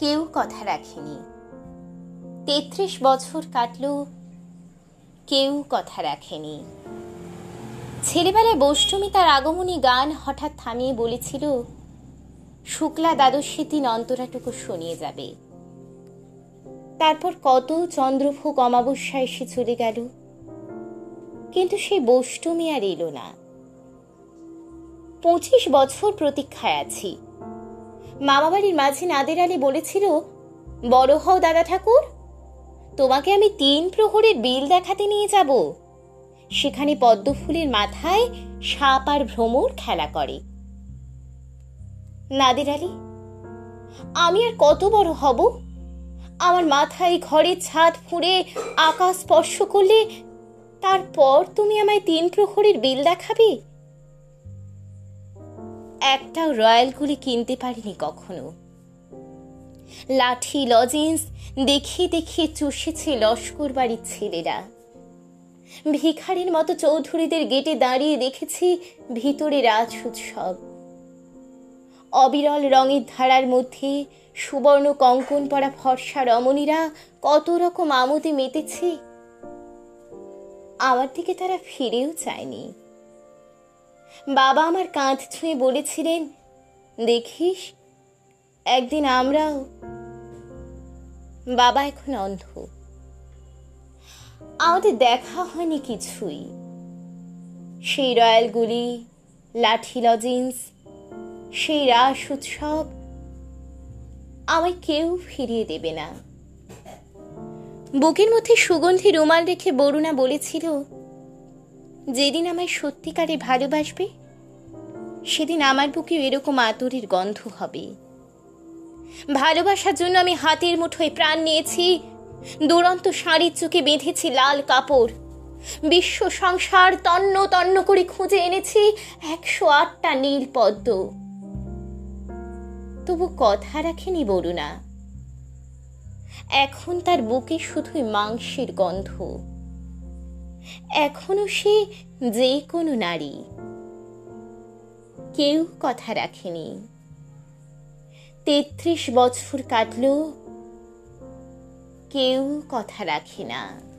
কেউ কথা রাখেনি। তেত্রিশ বছর কাটল, কেউ কথা রাখেনি। ছেলেবেলায় বৈষ্টমী তার আগমনী গান হঠাৎ থামিয়ে বলেছিল, শুক্লা দ্বাদশীর দিন অন্তরাটুকু শুনিয়ে যাবে। তারপর কত চন্দ্রভোগ অমাবস্যা এসে চলে গেল। কিন্তু সেই বৈষ্টমী আর এলো না। পঁচিশ বছর প্রতীক্ষায় আছি। মামাবাড়ির মাঝে নাদের আলী বলেছিল, বড় হও দাদা ঠাকুর, তোমাকে আমি তিন প্রহরের বিল দেখাতে নিয়ে যাব। সেখানে পদ্মফুলের মাথায় সাপ আর ভ্রমর খেলা করে। নাদের আলী, আমি আর কত বড় হব? আমার মাথায় ঘরের ছাদ ফুঁড়ে আকাশ স্পর্শ করলে তারপর তুমি আমায় তিন প্রহরের বিল দেখাবে? একটাও রয়্যালগুলি কিনতে পারিনি কখনো। লাঠি, লজেন্স দেখিয়ে দেখিয়ে চুষেছে লস্কর বাড়ির ছেলেরা। ভিখারির মতো চৌধুরীদের গেটে দাঁড়িয়ে দেখেছি ভিতরে রাজ উৎসব। অবিরল রঙের ধারার মধ্যে সুবর্ণ কঙ্কন পরা ফর্সা রমণীরা কত রকম আমোদে মেতেছে। আমার দিকে তারা ফিরেও চায়নি। বাবা আমার কাঁধ ছুঁয়ে বলেছিলেন, দেখিস, একদিন আমরাও বাবা এখন অন্ধ। আমাদের দেখা হয়নি কিছুই। সেই রয়্যালগুলি লাঠি লজিন্স সেই রাস উৎসব, আমায় কেউ ফিরিয়ে দেবে না। বুকের মধ্যে সুগন্ধি রুমাল রেখে বরুণা বলেছিল যেদিন আমায় সত্যিকারে ভালোবাসবে, সেদিন আমার বুকেও এরকম আতরের গন্ধ হবে। ভালোবাসার জন্য আমি হাতের মুঠোয় প্রাণ নিয়েছি, দুরন্ত শাড়ির চোখে বেঁধেছি লাল কাপড়। বিশ্ব সংসার তন্ন তন্ন করে খুঁজে এনেছি একশো আটটা নীল পদ্ম। তবু কথা রাখেনি বরুণা। এখন তার বুকে শুধুই মাংসের গন্ধ। এখনও সে যে কোনো নারী। কেউ কথা রাখেনি। তেত্রিশ বছর কাটল, কেউ কথা রাখে না।